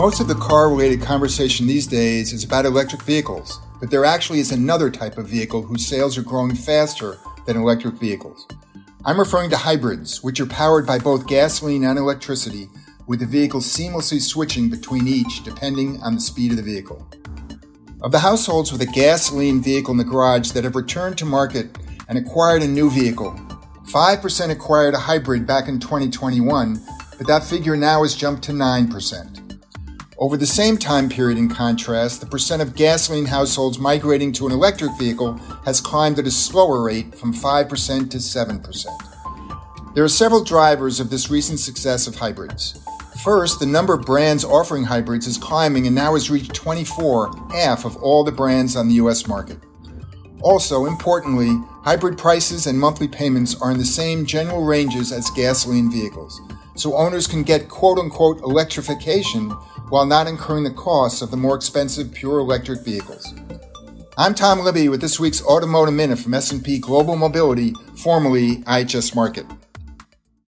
Most of the car related conversation these days is about electric vehicles, but there actually is another type of vehicle whose sales are growing faster than electric vehicles. I'm referring to hybrids, which are powered by both gasoline and electricity, with the vehicle seamlessly switching between each depending on the speed of the vehicle. Of the households with a gasoline vehicle in the garage that have returned to market and acquired a new vehicle, 5% acquired a hybrid back in 2021, but that figure now has jumped to 9%. Over the same time period, in contrast, the percent of gasoline households migrating to an electric vehicle has climbed at a slower rate from 5% to 7%. There are several drivers of this recent success of hybrids. First, the number of brands offering hybrids is climbing and now has reached 24, half of all the brands on the US market. Also, importantly, hybrid prices and monthly payments are in the same general ranges as gasoline vehicles, so owners can get quote unquote electrification while not incurring the costs of the more expensive pure electric vehicles. I'm Tom Libby with this week's Automotive Minute from S&P Global Mobility, formerly IHS Markit.